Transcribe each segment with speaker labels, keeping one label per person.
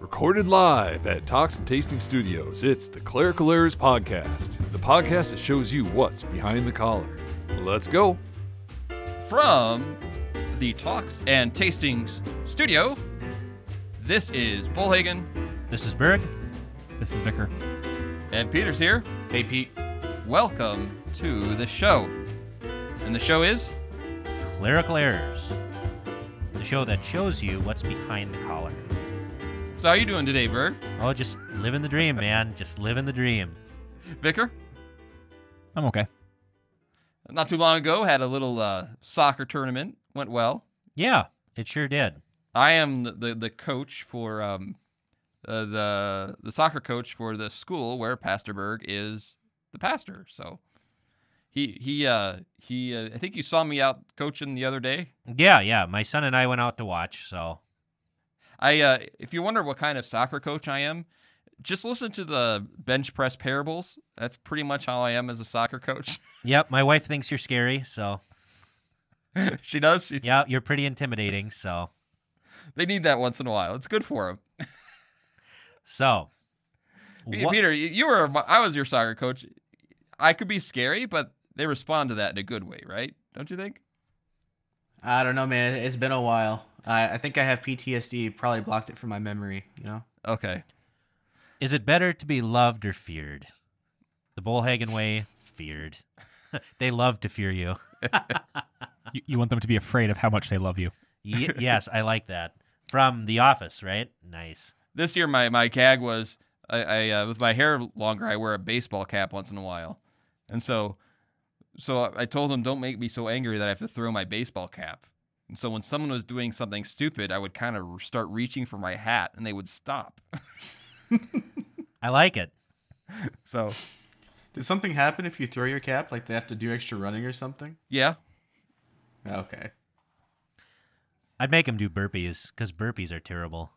Speaker 1: Recorded live at Talks and Tasting Studios, it's the Clerical Errors Podcast, the podcast that shows you what's behind the collar. Let's go.
Speaker 2: From the Talks and Tastings studio, this is Bullhagen,
Speaker 3: This is Berg.
Speaker 4: This is Vicar.
Speaker 2: and Peter's here.
Speaker 5: Hey, Pete.
Speaker 2: Welcome to the show. And the show is
Speaker 3: Clerical Errors, the show that shows you what's behind the collar.
Speaker 2: So how you doing today, Berg?
Speaker 3: Oh, just living the dream, man. Just living the dream.
Speaker 2: Vicar?
Speaker 4: I'm okay.
Speaker 2: Not too long ago, had a little uh, soccer tournament. Went well.
Speaker 3: Yeah, it sure did.
Speaker 2: I am the, the, the coach for um, uh, the the soccer coach for the school where Pastor Berg is the pastor. So he he uh, he uh, I think you saw me out coaching the other day.
Speaker 3: Yeah, yeah. My son and I went out to watch, so
Speaker 2: I uh, if you wonder what kind of soccer coach I am, just listen to the bench press parables. That's pretty much how I am as a soccer coach.
Speaker 3: yep. My wife thinks you're scary, so
Speaker 2: she does. She,
Speaker 3: yeah, you're pretty intimidating. So,
Speaker 2: They need that once in a while. It's good for them.
Speaker 3: so what-
Speaker 2: Peter, you you were my- I was your soccer coach. I could be scary, but they respond to that in a good way, right? Don't you think?
Speaker 5: I don't know, man. It's been a while. I, I think I have PTSD. Probably blocked it from my memory. You know.
Speaker 2: Okay.
Speaker 3: is it better to be loved or feared? The Bullhagen way, feared. they love to fear you.
Speaker 4: You, you want them to be afraid of how much they love you.
Speaker 3: Ye- yes, I like that. From The Office, right? Nice.
Speaker 2: This year, my my gag was I, I uh, with my hair longer, I wear a baseball cap once in a while, and so so I told them don't make me so angry that I have to throw my baseball cap. And so when someone was doing something stupid, I would kind of start reaching for my hat, and they would stop.
Speaker 3: I like it.
Speaker 2: So
Speaker 5: Did something happen if you throw your cap? Like they have to do extra running or something?
Speaker 2: yeah,
Speaker 5: Okay.
Speaker 3: I'd make them do burpees because burpees are terrible.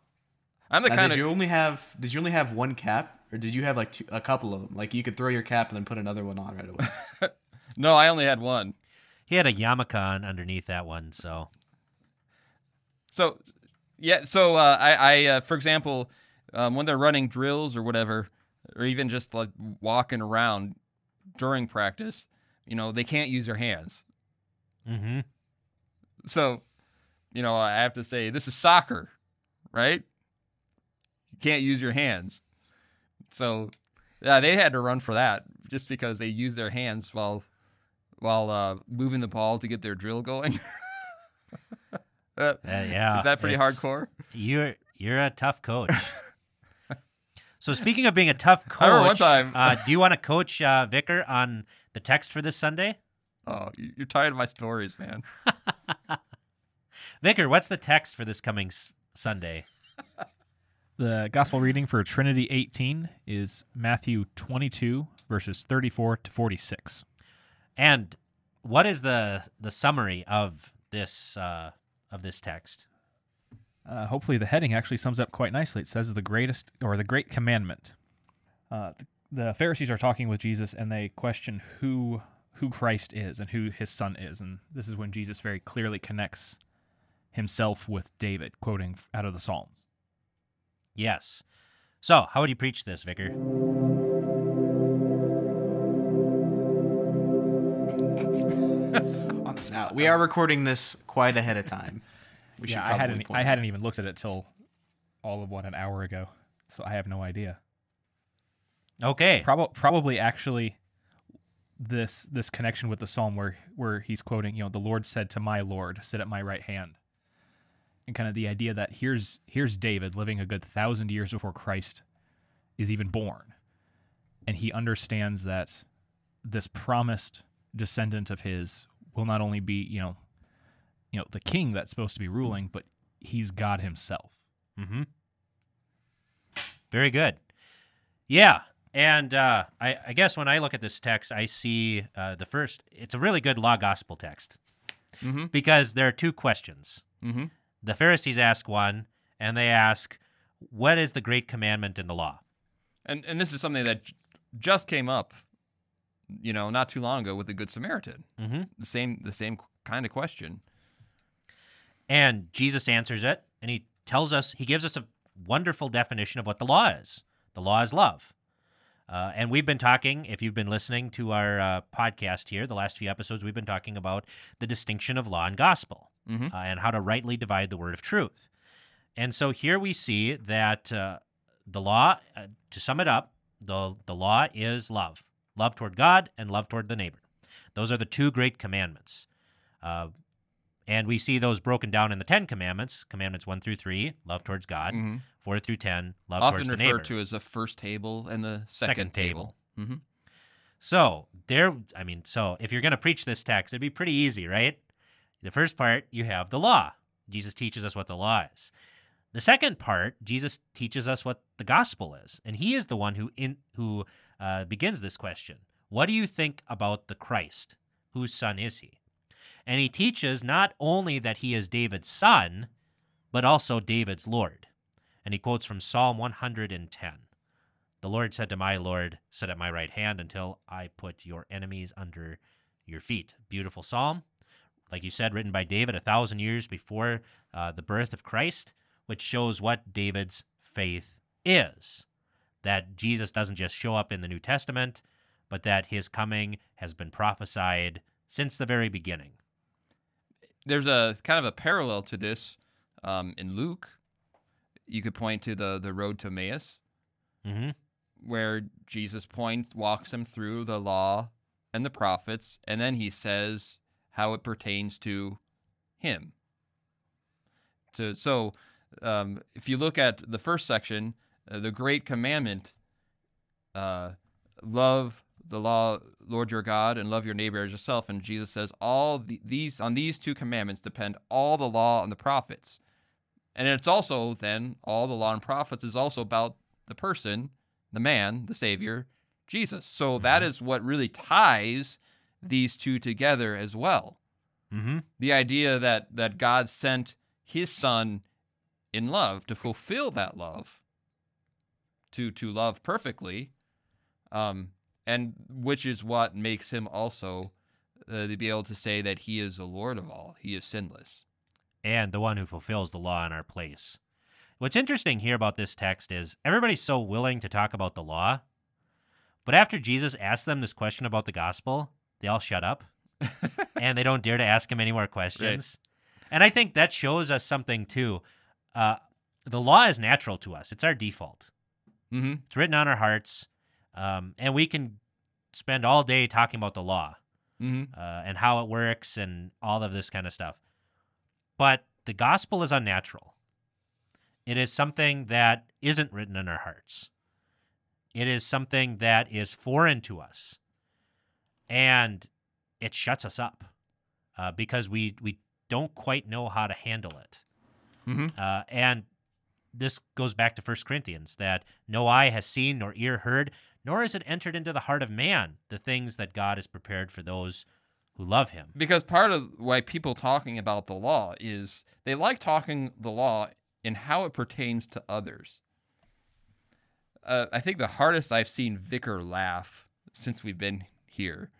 Speaker 2: I'm the
Speaker 5: Now,
Speaker 2: kind
Speaker 5: did
Speaker 2: of
Speaker 5: you only have? Did you only have one cap, or did you have like two, a couple of them? Like you could throw your cap and then put another one on right away.
Speaker 2: no, I only had one.
Speaker 3: He had a yarmulke underneath that one, so
Speaker 2: So, yeah. So uh, I, I uh, for example, um, when they're running drills or whatever, or even just like walking around during practice, you know, they can't use their hands.
Speaker 3: mm-hmm.
Speaker 2: So, you know, I have to say this is soccer, right? You can't use your hands. So, yeah, they had to run for that just because they use their hands while while uh, moving the ball to get their drill going. Uh,
Speaker 3: yeah.
Speaker 2: is that pretty
Speaker 3: it's-
Speaker 2: hardcore?
Speaker 3: You're you're a tough coach. so speaking of being a tough coach,
Speaker 2: one time-
Speaker 3: uh, do you want to coach uh, Vicar on the text for this Sunday?
Speaker 2: Oh, you- you're tired of my stories, man.
Speaker 3: Vicar, what's the text for this coming s- Sunday?
Speaker 4: The gospel reading for Trinity 18 is Matthew 22, verses 34 to 46.
Speaker 3: And what is the the summary of this uh, of this text?
Speaker 4: Uh, hopefully, the heading actually sums up quite nicely. It says the greatest or the great commandment. Uh, the, the Pharisees are talking with Jesus and they question who who Christ is and who his son is. And this is when Jesus very clearly connects himself with David, quoting out of the Psalms.
Speaker 3: Yes. So, how would you preach this, Vicar?
Speaker 5: Now we are recording this quite ahead of time. We
Speaker 4: yeah, I hadn't
Speaker 5: point
Speaker 4: I
Speaker 5: out.
Speaker 4: hadn't even looked at it till all of what an hour ago, so I have no idea.
Speaker 3: Okay.
Speaker 4: Probably probably actually this this connection with the psalm where where he's quoting, you know, the Lord said to my Lord, sit at my right hand. And kind of the idea that here's here's David living a good thousand years before Christ is even born. And he understands that this promised descendant of his will not only be, you know, you know, the king that's supposed to be ruling, but he's God himself.
Speaker 3: Mm-hmm. Very good. Yeah. And uh, I, I guess when I look at this text, I see uh, the first, it's a really good law gospel text
Speaker 2: Mm-hmm.
Speaker 3: because there are two questions.
Speaker 2: Mm-hmm.
Speaker 3: The Pharisees ask one, and they ask, What is the great commandment in the law?
Speaker 2: And and this is something that j- just came up, you know, not too long ago with the Good Samaritan.
Speaker 3: Mm-hmm.
Speaker 2: The same the same kind of question.
Speaker 3: And Jesus answers it, and he tells us, he gives us a wonderful definition of what the law is. The law is love. Uh, and we've been talking, if you've been listening to our uh, podcast here, the last few episodes, we've been talking about the distinction of law and gospel
Speaker 2: Mhm.
Speaker 3: uh, and how to rightly divide the word of truth. And so here we see that uh, the law, uh, to sum it up, the, the law is love love toward God and love toward the neighbor. Those are the two great commandments. Uh, and we see those broken down in the Ten Commandments Commandments 1 through 3, love towards God,
Speaker 2: Mhm.
Speaker 3: 4 through 10, love
Speaker 2: Often
Speaker 3: towards the neighbor.
Speaker 2: Often referred to as the first table and the
Speaker 3: Second
Speaker 2: second,
Speaker 3: table.
Speaker 2: table. hmm
Speaker 3: So there, I mean, so if you're going to preach this text, it'd be pretty easy, right? The first part, you have the law. Jesus teaches us what the law is. The second part, Jesus teaches us what the gospel is, and he is the one who in who uh, begins this question. What do you think about the Christ? Whose son is he? And he teaches not only that he is David's son, but also David's Lord. And he quotes from Psalm 110. The Lord said to my Lord, Sit at my right hand until I put your enemies under your feet. Beautiful psalm. Like you said, written by David a thousand years before uh, the birth of Christ, which shows what David's faith is. That Jesus doesn't just show up in the New Testament, but that his coming has been prophesied since the very beginning.
Speaker 2: There's a kind of a parallel to this um, in Luke. You could point to the the road to Emmaus,
Speaker 3: hmm
Speaker 2: where Jesus points, walks him through the law and the prophets, and then he says how it pertains to him. So, so um, if you look at the first section, uh, the great commandment, uh, love the law, Lord your God, and love your neighbor as yourself. And Jesus says, all the, these on these two commandments depend all the law and the prophets. And it's also then all the law and prophets is also about the person, the man, the Savior, Jesus. So that is what really ties these two together as well.
Speaker 3: hmm
Speaker 2: The idea that that God sent His Son in love to fulfill that love, to to love perfectly, um, and which is what makes Him also uh, to be able to say that He is the Lord of all. He is sinless.
Speaker 3: and the one who fulfills the law in our place. What's interesting here about this text is everybody's so willing to talk about the law, but after Jesus asks them this question about the gospel, they all shut up and they don't dare to ask him any more questions. And I think that shows us something too. Uh, the law is natural to us, it's our default,
Speaker 2: Mm-hmm.
Speaker 3: it's written on our hearts, um, and we can spend all day talking about the law
Speaker 2: Mm-hmm.
Speaker 3: uh, and how it works and all of this kind of stuff. But the gospel is unnatural. It is something that isn't written in our hearts. It is something that is foreign to us, and it shuts us up uh, because we we don't quite know how to handle it.
Speaker 2: Mm-hmm.
Speaker 3: Uh, and this goes back to First Corinthians that no eye has seen nor ear heard, nor has it entered into the heart of man the things that God has prepared for those who love him.
Speaker 2: Because part of why people talking about the law is they like talking the law in how it pertains to others. Uh, I think the hardest I've seen Vicar laugh since we've been here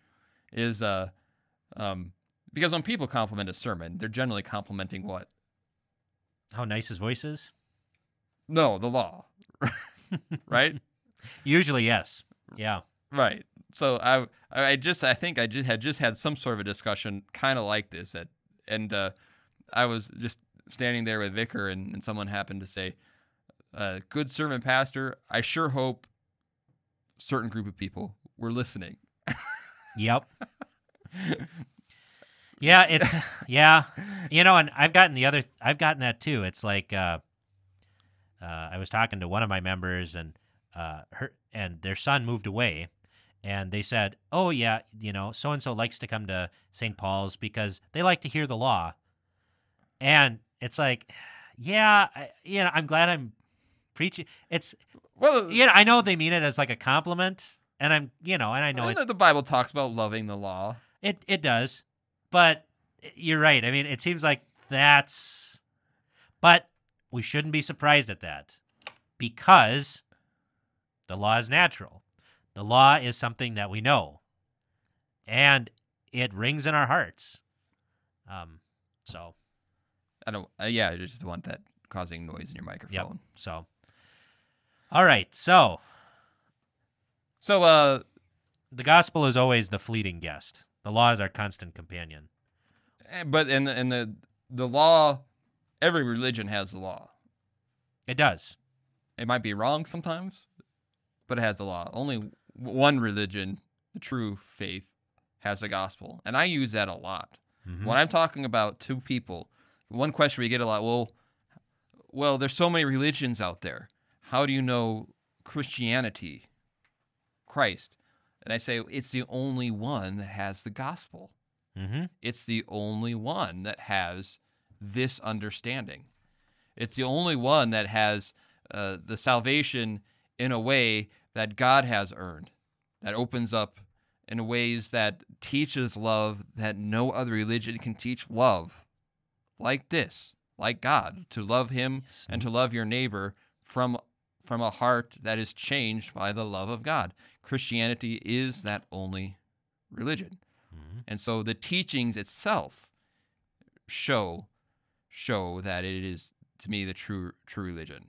Speaker 2: is uh, um, because when people compliment a sermon, they're generally complimenting what?
Speaker 3: How nice his voice is?
Speaker 2: No, the law, right?
Speaker 3: Usually, yes. Yeah.
Speaker 2: Right. So I I just I think I just had just had some sort of a discussion kind of like this at and uh, I was just standing there with Vicar and, and someone happened to say, uh, "Good sermon, pastor. I sure hope certain group of people were listening."
Speaker 3: Yep. yeah, it's yeah. You know, and I've gotten the other I've gotten that too. It's like uh uh I was talking to one of my members and uh her and their son moved away and they said, "Oh yeah, you know, so and so likes to come to St. Paul's because they like to hear the law." And it's like, yeah, I, you know, I'm glad I'm preaching. It's
Speaker 2: Well,
Speaker 3: you know, I know they mean it as like a compliment, and I'm, you know, and I know it's
Speaker 2: the Bible talks about loving the law.
Speaker 3: it it does, but you're right. I mean, it seems like that's, but we shouldn't be surprised at that because the law is natural. The law is something that we know, and it rings in our hearts. Um, so
Speaker 2: I don't. Uh, yeah, I just want that causing noise in your
Speaker 3: yep.
Speaker 2: microphone.
Speaker 3: So All right. So
Speaker 2: So, uh,
Speaker 3: the gospel is always the fleeting guest. The law is our constant companion.
Speaker 2: eh, but in the in the the law, every religion has the law.
Speaker 3: It does.
Speaker 2: It might be wrong sometimes, but it has the law. Only one religion, the true faith, has the gospel, and I use that a lot.
Speaker 3: Mhm.
Speaker 2: When I'm talking about two people, one question we get a lot, well, well, there's so many religions out there. How do you know Christianity, Christ? And I say it's the only one that has the gospel.
Speaker 3: Mhm.
Speaker 2: It's the only one that has this understanding. It's the only one that has uh, the salvation in a way that God has earned, that opens up in ways that teaches love that no other religion can teach love like this, like God, to love Him
Speaker 3: Yes.
Speaker 2: and to love your neighbor from from a heart that is changed by the love of God. Christianity is that only religion.
Speaker 3: Mhm.
Speaker 2: And so the teachings itself show show that it is to me the true true religion.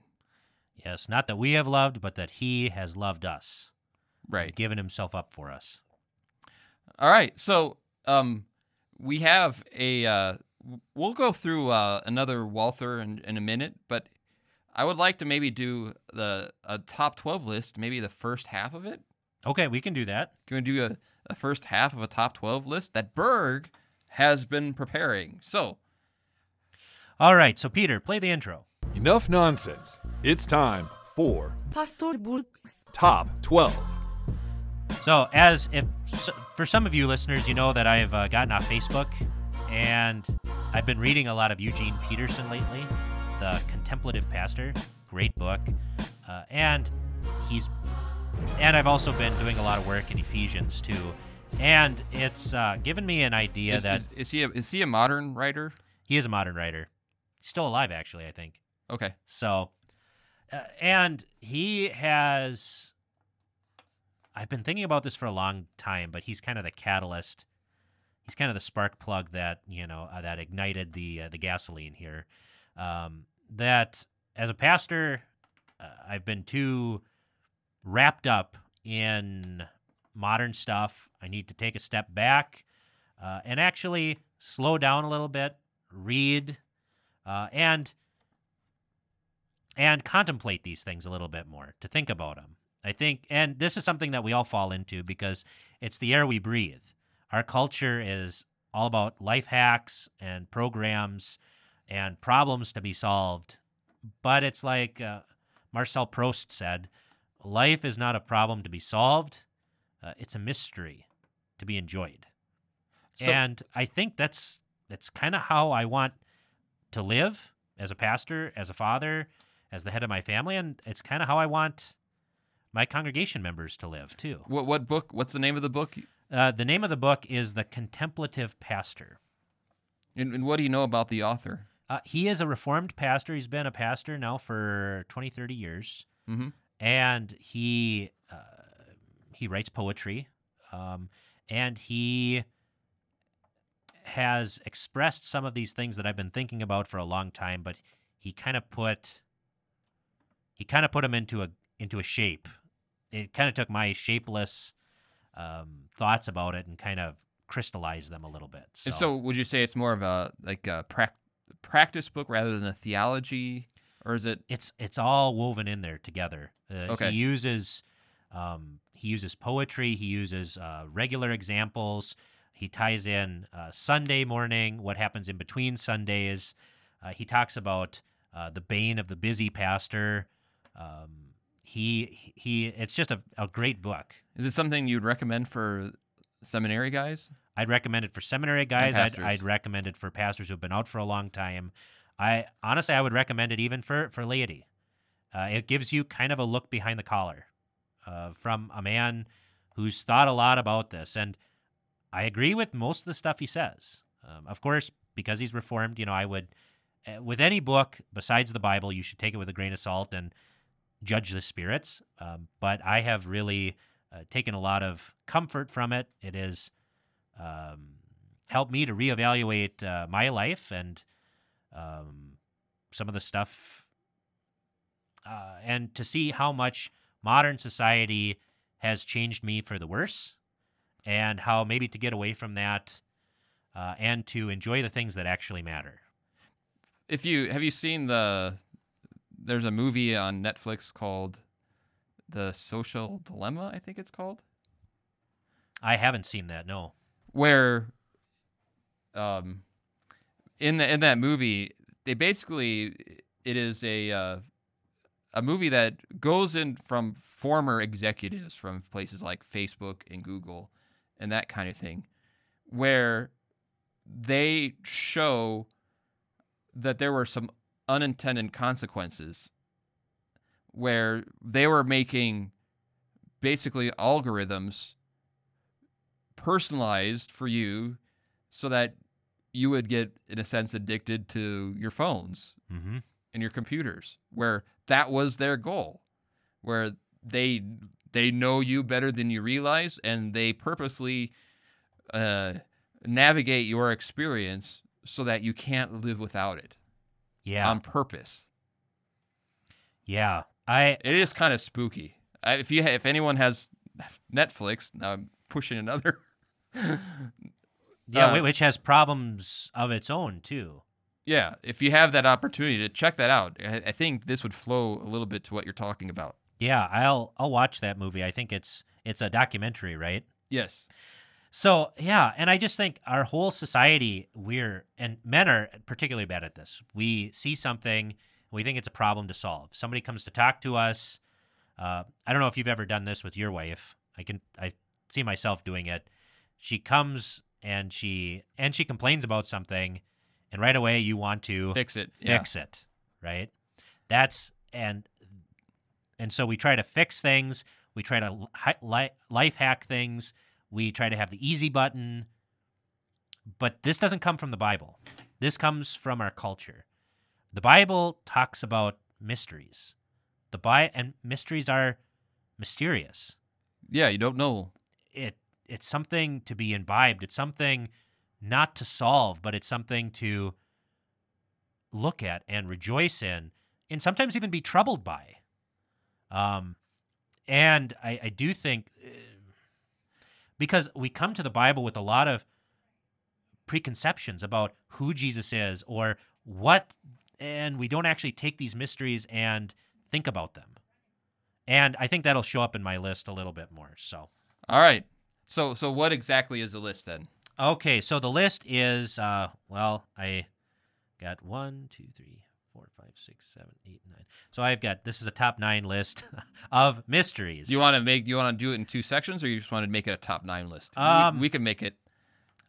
Speaker 3: Yes, not that we have loved, but that he has loved us.
Speaker 2: Right.
Speaker 3: Given himself up for us.
Speaker 2: All right. So um we have a uh we'll go through uh another Walther in, in a minute, but I would like to maybe do the a top 12 list, maybe the first half of it.
Speaker 3: Okay, we can do that.
Speaker 2: Going to do a, a first half of a top 12 list that Berg has been preparing. So,
Speaker 3: All right, so Peter, play the intro.
Speaker 1: Enough nonsense. It's time for
Speaker 6: Pastor Brooks.
Speaker 1: Top 12.
Speaker 3: So, as if for some of you listeners, you know that I've uh, gotten off Facebook and I've been reading a lot of Eugene Peterson lately, the Contemplative Pastor. Great book. Uh, and he's and I've also been doing a lot of work in Ephesians too. And it's uh, given me an idea
Speaker 2: is,
Speaker 3: that
Speaker 2: is, is he a, is he a modern writer?
Speaker 3: he is a modern writer. He's still alive, actually, I think.
Speaker 2: Okay.
Speaker 3: So, uh, and he has. I've been thinking about this for a long time, but he's kind of the catalyst. He's kind of the spark plug that you know uh, that ignited the uh, the gasoline here. Um, that as a pastor, uh, I've been too wrapped up in modern stuff. I need to take a step back uh, and actually slow down a little bit, read, uh, and and contemplate these things a little bit more, to think about them. I think, and this is something that we all fall into because it's the air we breathe. Our culture is all about life hacks and programs and problems to be solved. But it's like uh, Marcel Proust said life is not a problem to be solved, uh, it's a mystery to be enjoyed.
Speaker 2: So-
Speaker 3: and I think that's that's kind of how I want to live as a pastor, as a father, as the head of my family, and it's kind of how I want my congregation members to live too.
Speaker 2: What what book? What's the name of the book?
Speaker 3: Uh, the name of the book is The Contemplative Pastor.
Speaker 2: And, and what do you know about the author?
Speaker 3: Uh, he is a reformed pastor. He's been a pastor now for 20, 30 years.
Speaker 2: Mhm.
Speaker 3: And he uh, he writes poetry. Um, and he has expressed some of these things that I've been thinking about for a long time, but he kind of put he kind of put them into a into a shape. It kind of took my shapeless um, thoughts about it and kind of crystallized them a little bit. So,
Speaker 2: so, would you say it's more of a like a prac- practice book rather than a theology, or is it?
Speaker 3: it's it's all woven in there together. Uh,
Speaker 2: Okay.
Speaker 3: He uses um, he uses poetry. He uses uh, regular examples. He ties in uh, Sunday morning, what happens in between Sundays. Uh, he talks about uh, the bane of the busy pastor. Um, he he. It's just a, a great book.
Speaker 2: Is it something you'd recommend for seminary guys?
Speaker 3: I'd recommend it for seminary guys. I'd. I'd recommend it for pastors who've been out for a long time. I honestly, I would recommend it even for for laity. Uh, it gives you kind of a look behind the collar uh, from a man who's thought a lot about this, and I agree with most of the stuff he says. Um, of course, because he's reformed, you know, I would uh, with any book besides the Bible, you should take it with a grain of salt and judge the spirits. Um, but I have really uh, taken a lot of comfort from it. It is um, helped me to reevaluate uh, my life and um, some of the stuff uh, and to see how much modern society has changed me for the worse, and how maybe to get away from that uh, and to enjoy the things that actually matter.
Speaker 2: If you have you seen the there's a movie on Netflix called The Social Dilemma, I think it's called,
Speaker 3: I haven't seen that. No.
Speaker 2: where um in the in that movie they basically it is a uh, a movie that goes in from former executives from places like Facebook and Google and that kind of thing where they show that there were some unintended consequences where they were making basically algorithms personalized for you so that you would get in a sense addicted to your phones
Speaker 3: Mm-hmm.
Speaker 2: and your computers where that was their goal where they they know you better than you realize and they purposely uh, navigate your experience so that you can't live without it
Speaker 3: Yeah.
Speaker 2: on purpose
Speaker 3: yeah. I
Speaker 2: it is kind of spooky I, if you ha- if anyone has netflix now i'm pushing another
Speaker 3: yeah,
Speaker 2: Uh,
Speaker 3: which has problems of its own too.
Speaker 2: yeah if you have that opportunity to check that out I, I think this would flow a little bit to what you're talking about
Speaker 3: Yeah, I'll I'll watch that movie. I think it's it's a documentary, right?
Speaker 2: yes
Speaker 3: So yeah, and I just think our whole society, we're and men are particularly bad at this. We see something, we think it's a problem to solve. Somebody comes to talk to us. Uh, I don't know if you've ever done this with your wife. I can I see myself doing it. She comes and she and she complains about something, and right away you want to
Speaker 2: fix it yeah.
Speaker 3: fix it, right? That's and and so we try to fix things. We try to li- li- life hack things. We try to have the easy button. But this doesn't come from the Bible. This comes from our culture. The Bible talks about mysteries. The Bi- and mysteries are mysterious.
Speaker 2: yeah you don't know
Speaker 3: It it's something to be imbibed. It's something not to solve, but it's something to look at and rejoice in, and sometimes even be troubled by. Um, and I, I do think uh, because we come to the Bible with a lot of preconceptions about who Jesus is or what, and we don't actually take these mysteries and think about them. And I think that'll show up in my list a little bit more. So.
Speaker 2: All right. So so what exactly is the list then?
Speaker 3: Okay, so the list is uh well, I got one, two, three, four, five, six, seven, eight, nine. So I've got this is a top nine list of mysteries.
Speaker 2: You want to make? Do you want to do it in two sections, or you just want to make it a top nine list? We-
Speaker 3: Um,
Speaker 2: we, can make it.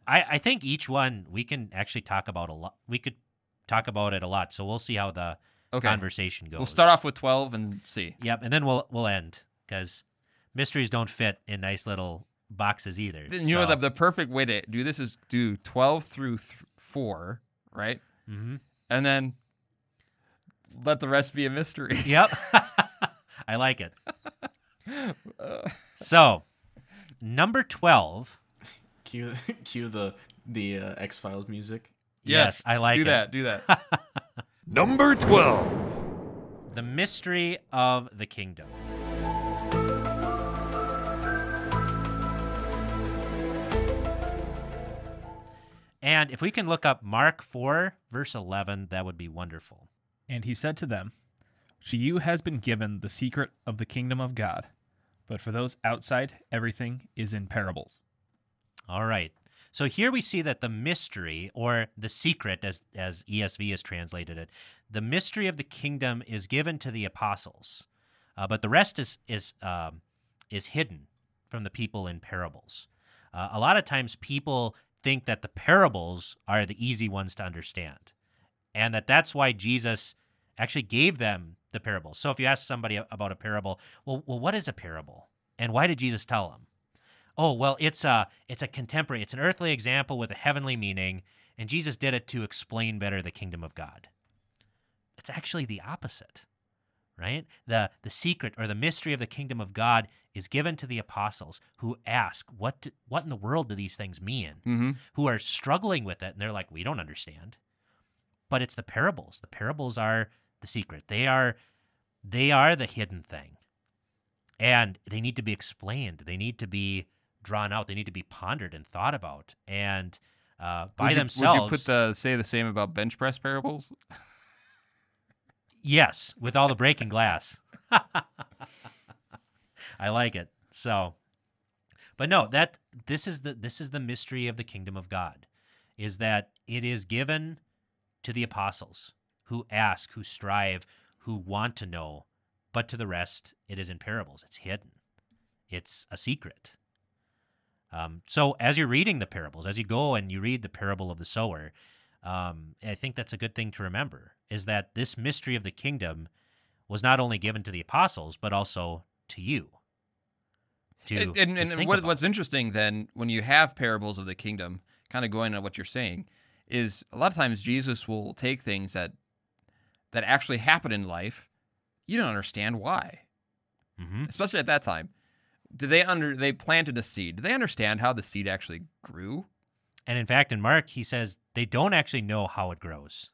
Speaker 3: I, I think each one we can actually talk about a lot. We could talk about it a lot. So we'll see how the
Speaker 2: Okay.
Speaker 3: conversation goes.
Speaker 2: We'll start off with twelve and see.
Speaker 3: Yep, and then we'll we'll end because mysteries don't fit in nice little boxes either.
Speaker 2: Then You know the the perfect way to do this is do twelve through th- four, right?
Speaker 3: Mhm.
Speaker 2: And then let the rest be a mystery.
Speaker 3: Yep. I like it. So, number 12.
Speaker 5: Cue, cue the the uh, X Files music.
Speaker 3: Yes, I like
Speaker 2: do
Speaker 3: it.
Speaker 2: that. Do that.
Speaker 1: Number 12.
Speaker 3: The mystery of the kingdom. And if we can look up Mark 4, verse 11, that would be wonderful.
Speaker 4: And he said to them, To you has been given the secret of the kingdom of God, but for those outside, everything is in parables.
Speaker 3: All right. So here we see that the mystery, or the secret, as, as ESV has translated it, the mystery of the kingdom is given to the apostles, uh, but the rest is is um, is hidden from the people in parables. Uh, a lot of times, people think that the parables are the easy ones to understand, and that that's why Jesus actually gave them the parable. So if you ask somebody about a parable, well, well, what is a parable, and why did Jesus tell them? oh well it's a it's a contemporary it's an earthly example with a heavenly meaning and jesus did it to explain better the kingdom of god it's actually the opposite right the the secret or the mystery of the kingdom of god is given to the apostles who ask what do, what in the world do these things mean
Speaker 2: mm-hmm.
Speaker 3: who are struggling with it and they're like we don't understand but it's the parables the parables are the secret they are they are the hidden thing. And they need to be explained. They need to be drawn out. They need to be pondered and thought about. And uh, by
Speaker 2: would you,
Speaker 3: themselves.
Speaker 2: Would you put the say the same about bench press parables?
Speaker 3: Yes, with all the breaking glass. I like it. So, but no, that this is the this is the mystery of the kingdom of God, is that it is given to the apostles who ask, who strive, who want to know, but to the rest, it is in parables. It's hidden. It's a secret. Um, so as you're reading the parables, as you go and you read the parable of the sower, um, I think that's a good thing to remember is that this mystery of the kingdom was not only given to the apostles, but also to you. To,
Speaker 2: and
Speaker 3: to
Speaker 2: and, and what, what's interesting then, when you have parables of the kingdom, kind of going on what you're saying, is a lot of times Jesus will take things that that actually happen in life. You don't understand why,
Speaker 3: Mhm.
Speaker 2: especially at that time. Did they under they planted a seed? Do they understand how the seed actually grew?
Speaker 3: And in fact, in Mark, he says they don't actually know how it grows.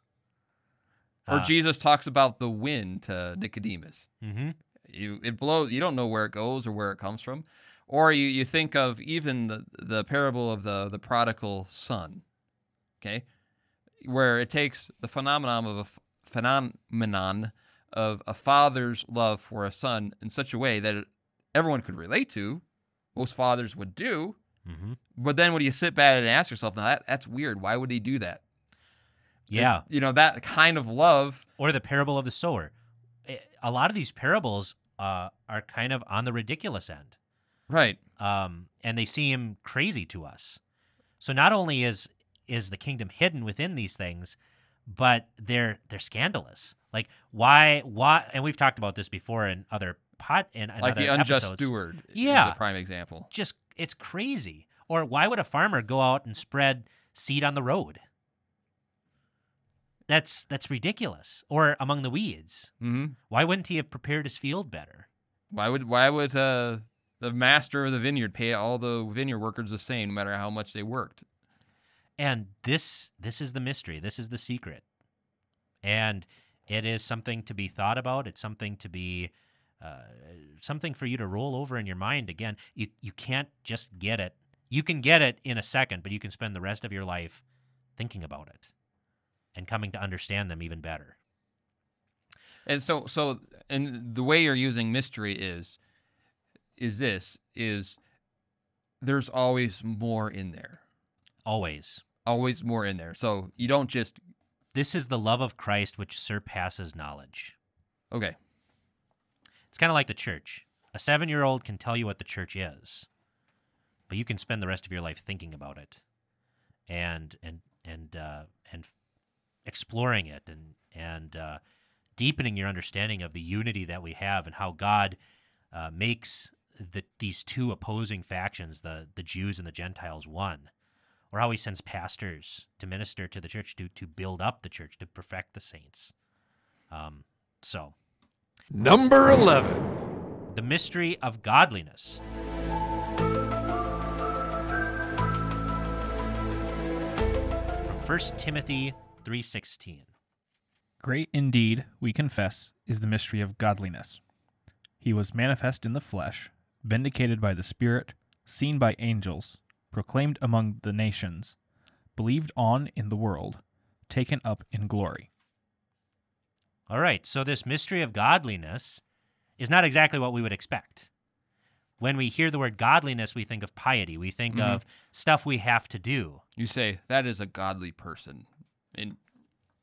Speaker 2: Or
Speaker 3: Uh,
Speaker 2: Jesus talks about the wind to Nicodemus.
Speaker 3: mhm.
Speaker 2: You it blows. You don't know where it goes or where it comes from. Or you, you think of even the the parable of the the prodigal son. Okay, where it takes the phenomenon of a f- phenomenon of a father's love for a son in such a way that it, everyone could relate to. Most fathers would do.
Speaker 3: Mhm.
Speaker 2: But then when you sit back and ask yourself, now that, that's weird. Why would he do that?
Speaker 3: Yeah.
Speaker 2: You know, that kind of love.
Speaker 3: or the parable of the sower. Eh, A lot of these parables uh, are kind of on the ridiculous end,
Speaker 2: Right.
Speaker 3: um, and they seem crazy to us. So not only is is the kingdom hidden within these things, but they're they're scandalous. Like why why? And we've talked about this before in other pot in, in
Speaker 2: Like the unjust
Speaker 3: episodes.
Speaker 2: steward
Speaker 3: Yeah.
Speaker 2: is prime example.
Speaker 3: Just it's crazy. Or why would a farmer go out and spread seed on the road? That's that's ridiculous. Or among the weeds.
Speaker 2: hmm
Speaker 3: Why wouldn't he have prepared his field better?
Speaker 2: Why would why would uh, the master of the vineyard pay all the vineyard workers the same, no matter how much they worked?
Speaker 3: And this this is the mystery. This is the secret. And it is something to be thought about. It's something to be uh, something for you to roll over in your mind again. You you can't just get it. You can get it in a second, but you can spend the rest of your life thinking about it and coming to understand them even better.
Speaker 2: And so so and the way you're using mystery is is this is there's always more in there.
Speaker 3: Always.
Speaker 2: Always more in there. So you don't just
Speaker 3: This is the love of Christ which surpasses knowledge.
Speaker 2: okay.
Speaker 3: It's kind of like the church. A seven year old can tell you what the church is, but you can spend the rest of your life thinking about it and and and uh, and exploring it and and uh, deepening your understanding of the unity that we have and how God uh, makes the, these two opposing factions, the the Jews and the Gentiles, one, or how He sends pastors to minister to the church to to build up the church to perfect the saints. Um, so
Speaker 1: Number 11.
Speaker 3: the mystery of godliness. From 1 Timothy 3:16.
Speaker 4: Great indeed, we confess, is the mystery of godliness. He was manifest in the flesh, vindicated by the Spirit, seen by angels, proclaimed among the nations, believed on in the world, taken up in glory.
Speaker 3: All right, so this mystery of godliness is not exactly what we would expect. When we hear the word godliness, we think of piety. We think
Speaker 2: Mhm.
Speaker 3: of stuff we have to do.
Speaker 2: You say that is a godly person. And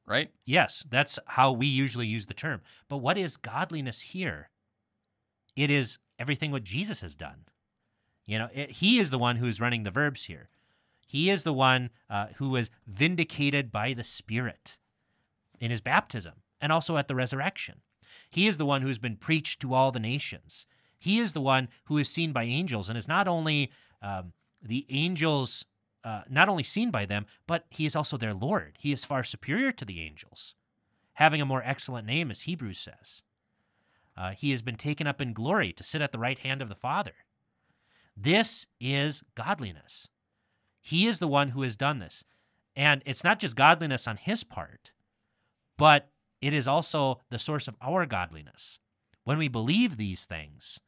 Speaker 2: right?
Speaker 3: Yes, that's how we usually use the term. But what is godliness here? It is everything what Jesus has done. You know, it, he is the one who is running the verbs here. He is the one uh, who was vindicated by the Spirit in his baptism and also at the resurrection. He is the one who's been preached to all the nations. He is the one who is seen by angels and is not only um, the angels, uh, not only seen by them, but he is also their Lord. He is far superior to the angels, having a more excellent name, as Hebrews says. Uh, he has been taken up in glory to sit at the right hand of the Father. This is godliness. He is the one who has done this. And it's not just godliness on his part, but it is also the source of our godliness. when we believe these things,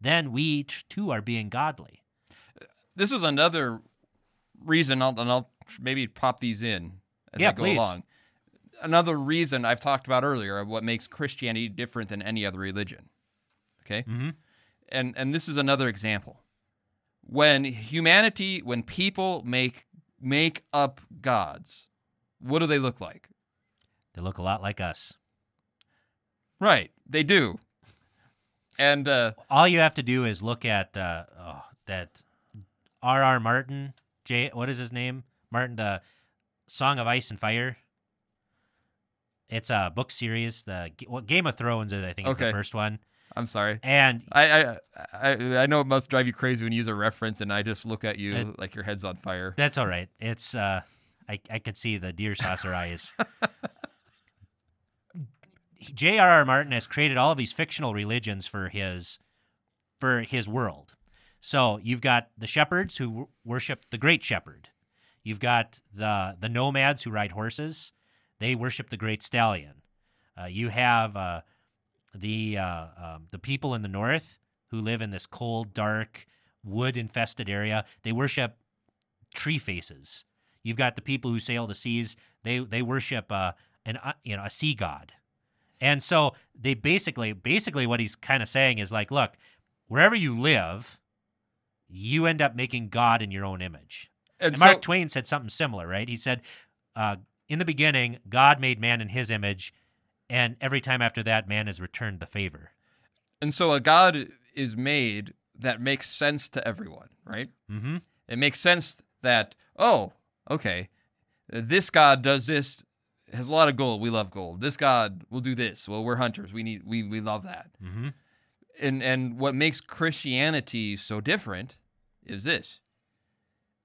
Speaker 3: then we too are being godly.
Speaker 2: This is another reason, I'll, and I'll maybe pop these in as
Speaker 3: Yeah,
Speaker 2: I go
Speaker 3: please.
Speaker 2: along. Another reason I've talked about earlier of what makes Christianity different than any other religion. Okay?
Speaker 3: Mm-hmm.
Speaker 2: And and this is another example when humanity when people make make up gods what do they look like
Speaker 3: They look a lot like us.
Speaker 2: right they do and uh
Speaker 3: All you have to do is look at uh, oh, that R.R. Martin. J. What is his name? Martin. The Song of Ice and Fire. It's a book series. The Game of Thrones, is, I think, is
Speaker 2: Okay.
Speaker 3: the first one.
Speaker 2: I'm sorry
Speaker 3: And
Speaker 2: I, I i i know it must drive you crazy when you use a reference and i just look at you like your head's on fire
Speaker 3: That's all right. It's uh I I could see the deer saucer eyes. J.R.R. Martin has created all of these fictional religions for his for his world. So you've got the shepherds who w- worship the great shepherd. You've got the the nomads who ride horses. They worship the great stallion. Uh, you have uh, the uh, um, the people in the north who live in this cold, dark, wood infested area. They worship tree faces. You've got the people who sail the seas. They they worship uh, an uh, you know a sea god, and so they basically basically what he's kind of saying is like, look, wherever you live, you end up making God in your own image.
Speaker 2: and
Speaker 3: And Mark
Speaker 2: so,
Speaker 3: Twain said something similar, right? He said, uh, "In the beginning, God made man in His image, and every time after that, man has returned the favor."
Speaker 2: and so a god is made that makes sense to everyone right
Speaker 3: Mm-hmm.
Speaker 2: it makes sense that oh okay this god does this has a lot of gold we love gold this god will do this well we're hunters we need we, we love that
Speaker 3: Mm-hmm.
Speaker 2: and and what makes christianity so different is this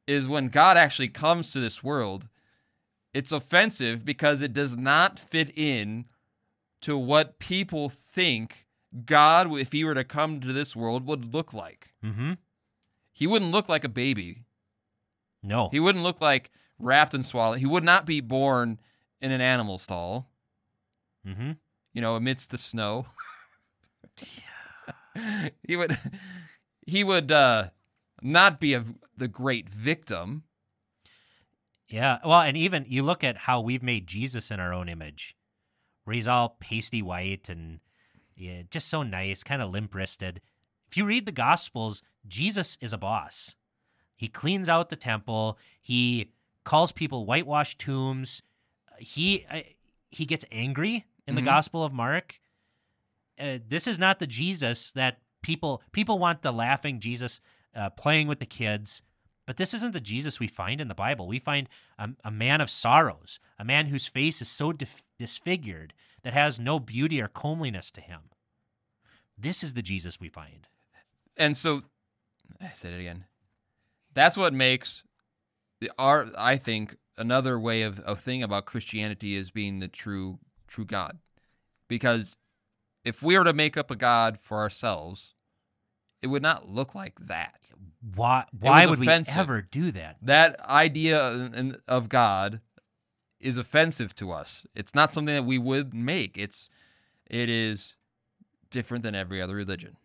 Speaker 2: is when god actually comes to this world it's offensive because it does not fit in to what people think god if he were to come to this world would look like
Speaker 3: Mm-hmm.
Speaker 2: he wouldn't look like a baby
Speaker 3: No.
Speaker 2: he wouldn't look like wrapped in swaddling. He would not be born in an animal stall,
Speaker 3: mm-hmm.
Speaker 2: you know, amidst the snow. he would he would uh not be a, the great victim.
Speaker 3: Yeah. Well, and even you look at how we've made Jesus in our own image, where he's all pasty white and yeah, just so nice, kind of limp wristed. If you read the Gospels, Jesus is a boss. He cleans out the temple. He calls people whitewashed tombs. He uh, he gets angry in the
Speaker 2: Mhm.
Speaker 3: Gospel of Mark. Uh, this is not the Jesus that people people want the laughing Jesus uh, playing with the kids. But this isn't the Jesus we find in the Bible. We find a, a man of sorrows, a man whose face is so dif- disfigured that has no beauty or comeliness to him. This is the Jesus we find.
Speaker 2: And so I said it again. That's what makes the art I think another way of, of thinking about Christianity is being the true true God. Because if we were to make up a God for ourselves, it would not look like that.
Speaker 3: Why? Why would
Speaker 2: offensive.
Speaker 3: we ever do that?
Speaker 2: that idea of- of God is offensive to us. It's not something that we would make. It's it is different than every other religion.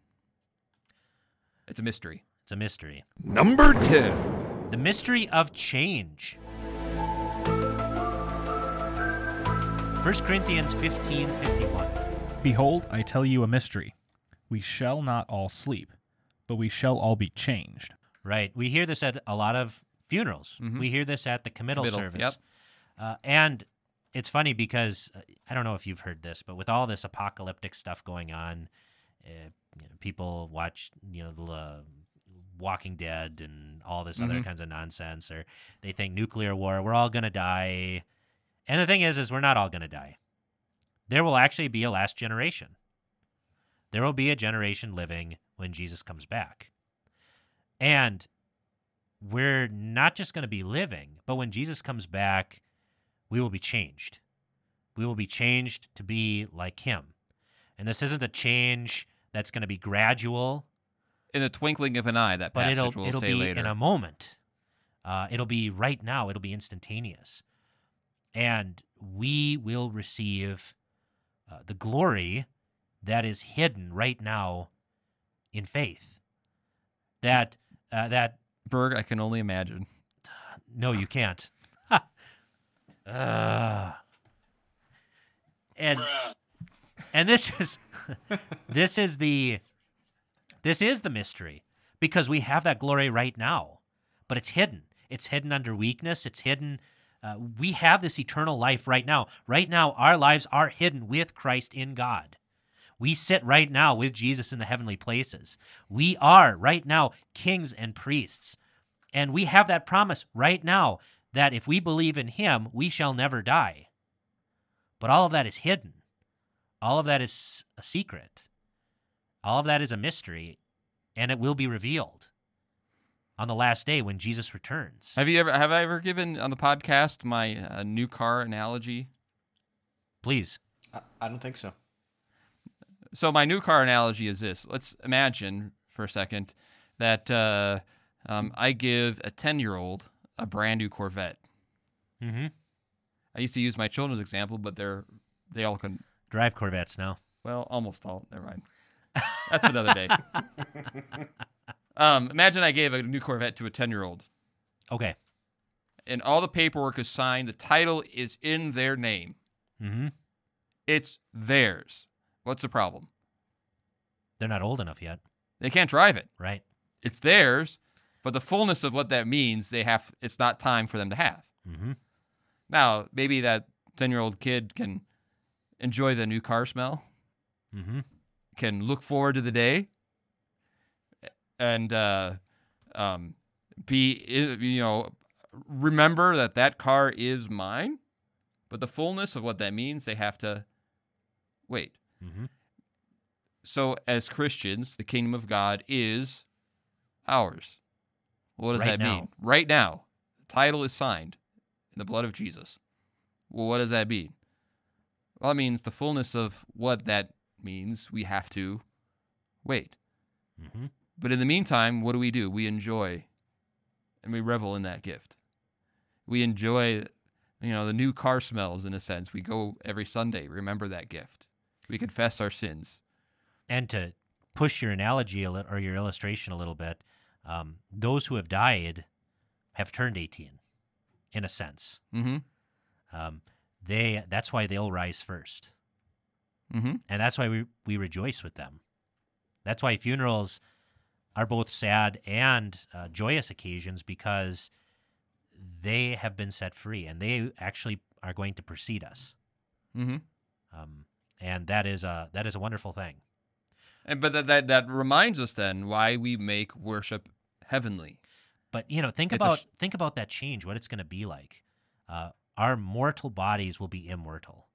Speaker 2: It's a mystery.
Speaker 3: It's a mystery.
Speaker 1: Number 10.
Speaker 3: The mystery of change. 1 Corinthians 15 51.
Speaker 4: Behold, I tell you a mystery. We shall not all sleep, but we shall all be changed.
Speaker 3: Right. We hear this at a lot of funerals.
Speaker 2: Mhm.
Speaker 3: We hear this at the committal
Speaker 2: Committal,
Speaker 3: service.
Speaker 2: yep.
Speaker 3: Uh, and it's funny because uh, I don't know if you've heard this, but with all this apocalyptic stuff going on, uh, you know, people watch, you know, the uh, Walking Dead and all this other
Speaker 2: Mhm.
Speaker 3: kinds of nonsense, or they think nuclear war, we're all going to die. And the thing is, is we're not all going to die. There will actually be a last generation. There will be a generation living when Jesus comes back. And we're not just going to be living, but when Jesus comes back, we will be changed. We will be changed to be like him. And this isn't a change that's going to be gradual,
Speaker 2: In the twinkling of an eye, that
Speaker 3: but
Speaker 2: passage
Speaker 3: it'll
Speaker 2: will
Speaker 3: it'll be
Speaker 2: later.
Speaker 3: in a moment. Uh, it'll be right now. It'll be instantaneous, and we will receive uh, the glory that is hidden right now in faith. That uh, that
Speaker 2: Berg, I can only imagine.
Speaker 3: no, you can't. uh, and and this is this is the this is the mystery because we have that glory right now, but it's hidden. It's hidden under weakness. It's hidden. Uh, we have this eternal life right now. Right now, our lives are hidden with Christ in God. We sit right now with Jesus in the heavenly places. We are right now kings and priests. And we have that promise right now that if we believe in him, we shall never die. But all of that is hidden. All of that is a secret. All of that is a mystery, and it will be revealed on the last day when Jesus returns.
Speaker 2: Have you ever have I ever given on the podcast my uh, new car analogy?
Speaker 3: Please.
Speaker 5: I, I don't think so.
Speaker 2: So my new car analogy is this: Let's imagine for a second that uh, um, I give a ten-year-old a brand new Corvette.
Speaker 3: Mm-hmm.
Speaker 2: I used to use my children's example, but they're they all can.
Speaker 3: Drive Corvettes now.
Speaker 2: Well, almost all. Never mind. That's another day. um, imagine I gave a new Corvette to a ten-year-old,
Speaker 3: Okay.
Speaker 2: and all the paperwork is signed. The title is in their name.
Speaker 3: Mm-hmm.
Speaker 2: It's theirs. What's the problem?
Speaker 3: They're not old enough yet,
Speaker 2: They can't drive it.
Speaker 3: right?
Speaker 2: It's theirs, but the fullness of what that means, they have. It's not time for them to have.
Speaker 3: Mm-hmm.
Speaker 2: Now, maybe that ten-year-old kid can enjoy the new car smell,
Speaker 3: Mm-hmm.
Speaker 2: can look forward to the day, and uh, um, be you know remember that that car is mine. But the fullness of what that means, they have to wait.
Speaker 3: Mm-hmm.
Speaker 2: So, as Christians, the kingdom of God is ours. What does
Speaker 3: Right
Speaker 2: that
Speaker 3: now.
Speaker 2: mean? Right now. The title is signed in the blood of Jesus. Well, what does that mean? Well, it means the fullness of what that means, we have to wait.
Speaker 3: Mm-hmm.
Speaker 2: But in the meantime, what do we do? We enjoy and we revel in that gift. We enjoy, you know, the new car smells in a sense. We go every Sunday, remember that gift. We confess our sins.
Speaker 3: And to push your analogy a lit- or your illustration a little bit, um, those who have died have turned 18, in a sense.
Speaker 2: Mm-hmm.
Speaker 3: Um, they that's why they'll rise first,
Speaker 2: Mm-hmm.
Speaker 3: and that's why we we rejoice with them. That's why funerals are both sad and uh, joyous occasions because they have been set free and they actually are going to precede us.
Speaker 2: Mm-hmm.
Speaker 3: Um, and that is a that is a wonderful thing.
Speaker 2: And but that, that that reminds us then why we make worship heavenly.
Speaker 3: But you know, think
Speaker 2: It's
Speaker 3: about
Speaker 2: sh-
Speaker 3: think about that change. What it's going to be like. Uh, our mortal bodies will be immortal.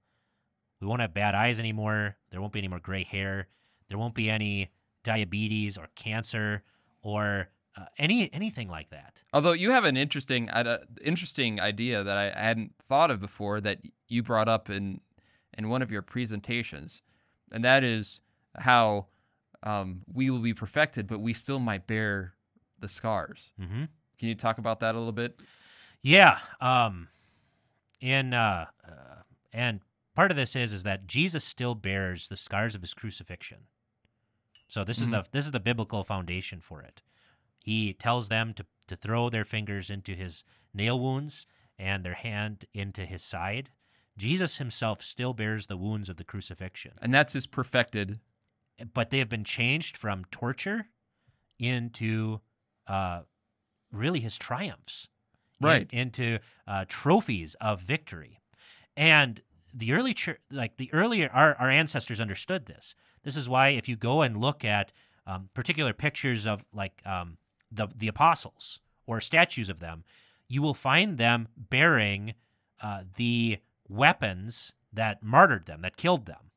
Speaker 3: We won't have bad eyes anymore. There won't be any more gray hair. There won't be any diabetes or cancer or uh, any anything like that.
Speaker 2: Although you have an interesting uh, interesting idea that I hadn't thought of before that you brought up in in one of your presentations, and that is how um, we will be perfected, but we still might bear the scars.
Speaker 3: Mm-hmm.
Speaker 2: Can you talk about that a little bit?
Speaker 3: Yeah. Um, in uh, uh, and part of this is is that Jesus still bears the scars of his crucifixion. So this is
Speaker 2: Mhm.
Speaker 3: the this is the biblical foundation for it. He tells them to to throw their fingers into his nail wounds and their hand into his side. Jesus himself still bears the wounds of the crucifixion,
Speaker 2: And that's his perfected.
Speaker 3: but they have been changed from torture into uh, really his triumphs in-
Speaker 2: Right.
Speaker 3: into uh, trophies of victory. And the early church, like the earlier, our, our ancestors understood this. This is why if you go and look at um, particular pictures of like um, the the apostles or statues of them, you will find them bearing uh, the weapons that martyred them, that killed them.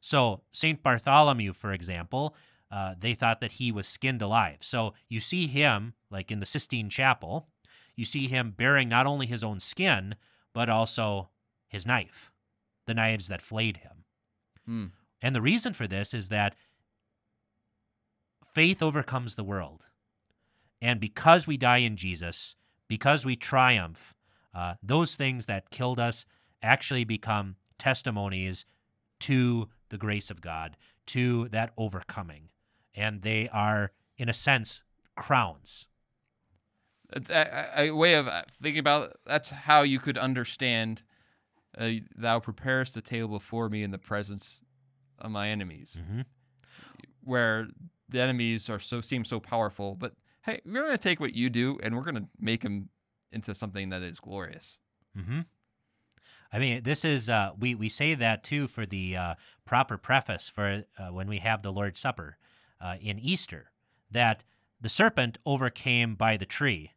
Speaker 3: So Saint Bartholomew, for example, uh, they thought that he was skinned alive. So you see him like in the Sistine Chapel, you see him bearing not only his own skin but also his knife, the knives that flayed him.
Speaker 2: Hmm.
Speaker 3: And the reason for this is that faith overcomes the world. And because we die in Jesus, because we triumph, uh, those things that killed us actually become testimonies to the grace of God, to that overcoming. And they are, in a sense, crowns.
Speaker 2: A, a- way of uh, thinking about that's how you could understand uh, thou preparest a table before me in the presence of my enemies
Speaker 3: Mm-hmm.
Speaker 2: where the enemies are so seem so powerful but hey we're going to take what you do and we're going to make them into something that is glorious
Speaker 3: Mm-hmm. I mean, this is uh, we we say that too for the uh, proper preface for uh, when we have the Lord's Supper uh, in Easter, that the serpent overcame by the tree,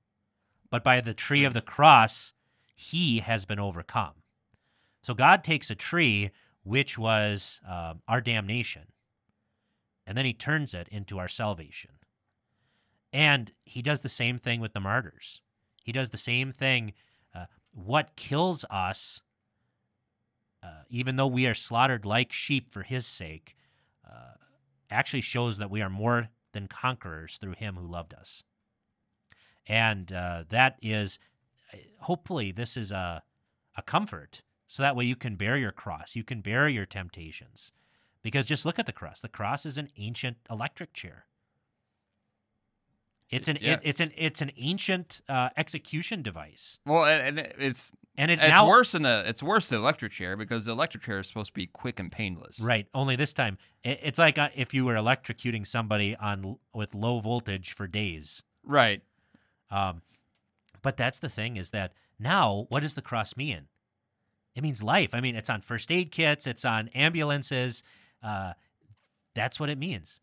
Speaker 3: but by the tree of the cross, he has been overcome. So God takes a tree which was um, our damnation, and then He turns it into our salvation. And He does the same thing with the martyrs. He does the same thing. Uh, what kills us, uh, even though we are slaughtered like sheep for his sake, uh, actually shows that we are more than conquerors through him who loved us. And uh, that is, hopefully, this is a, a comfort. So that way you can bear your cross, you can bear your temptations. Because just look at the cross. The cross is an ancient electric chair. It's an
Speaker 2: Yeah.
Speaker 3: it, it's an it's an ancient uh, execution device,
Speaker 2: well and, it's
Speaker 3: and it
Speaker 2: it's
Speaker 3: now
Speaker 2: worse than the it's worse than the electric chair because the electric chair is supposed to be quick and painless
Speaker 3: Right. Only this time, it's like uh, if you were electrocuting somebody on with low voltage for days.
Speaker 2: right
Speaker 3: Um, but that's the thing is that now, what does the cross mean? It means life. I mean, it's on first aid kits. It's on ambulances. Uh, that's what it means.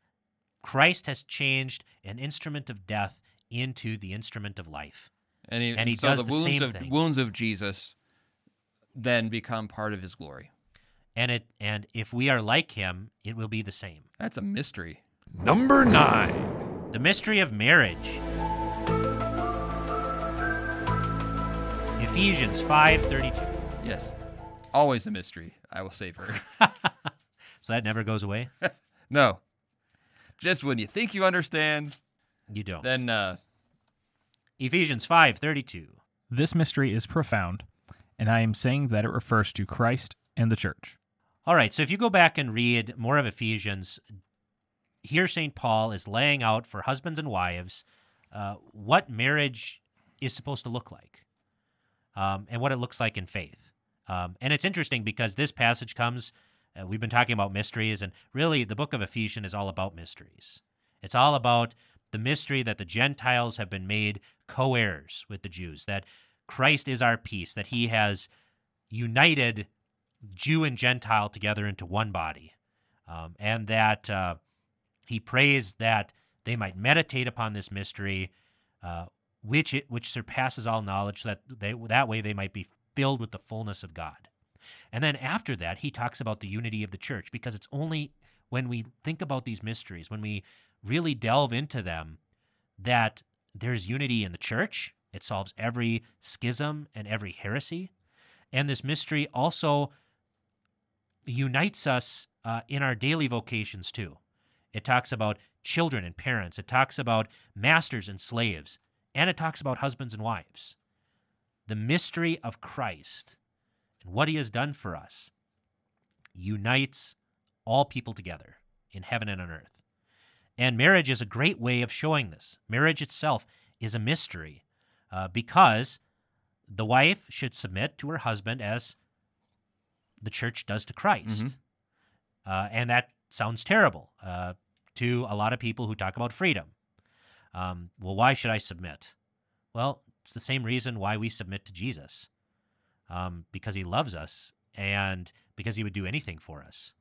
Speaker 3: Christ has changed an instrument of death into the instrument of life.
Speaker 2: and he,
Speaker 3: And he
Speaker 2: so
Speaker 3: does
Speaker 2: the,
Speaker 3: the
Speaker 2: wounds
Speaker 3: same
Speaker 2: of
Speaker 3: thing.
Speaker 2: wounds of Jesus then become part of his glory
Speaker 3: And it and if we are like him, it will be the same.
Speaker 2: that's a mystery
Speaker 1: Number nine.
Speaker 3: The mystery of marriage. Ephesians 5:32.
Speaker 2: yes always a mystery i will save her
Speaker 3: So that never goes away.
Speaker 2: no just when you think you understand
Speaker 3: You don't.
Speaker 2: then uh
Speaker 3: Ephesians 5:32.
Speaker 4: This mystery is profound, and I am saying that it refers to Christ and the church.
Speaker 3: All right, so if you go back and read more of Ephesians, here St. Paul is laying out for husbands and wives uh, what marriage is supposed to look like um, and what it looks like in faith. Um, and it's interesting because this passage comes, uh, we've been talking about mysteries, and really the book of Ephesians is all about mysteries. It's all about the mystery that the Gentiles have been made co heirs with the Jews, that Christ is our peace, that he has united Jew and Gentile together into one body, um, and that uh, he prays that they might meditate upon this mystery, uh, which it, which surpasses all knowledge, that they that way they might be filled with the fullness of God. And then after that, he talks about the unity of the church, because it's only when we think about these mysteries, when we really delve into them, that there's unity in the church. It solves every schism and every heresy. And this mystery also unites us uh, in our daily vocations too. It talks about children and parents, it talks about masters and slaves, and it talks about husbands and wives. The mystery of Christ and what he has done for us unites all people together in heaven and on earth. And marriage is a great way of showing this. Marriage itself is a mystery uh, because the wife should submit to her husband as the church does to Christ.
Speaker 2: Mhm.
Speaker 3: Uh, and that sounds terrible uh, to a lot of people who talk about freedom. Um, well, why should I submit? Well, it's the same reason why we submit to Jesus um, because he loves us and because he would do anything for us.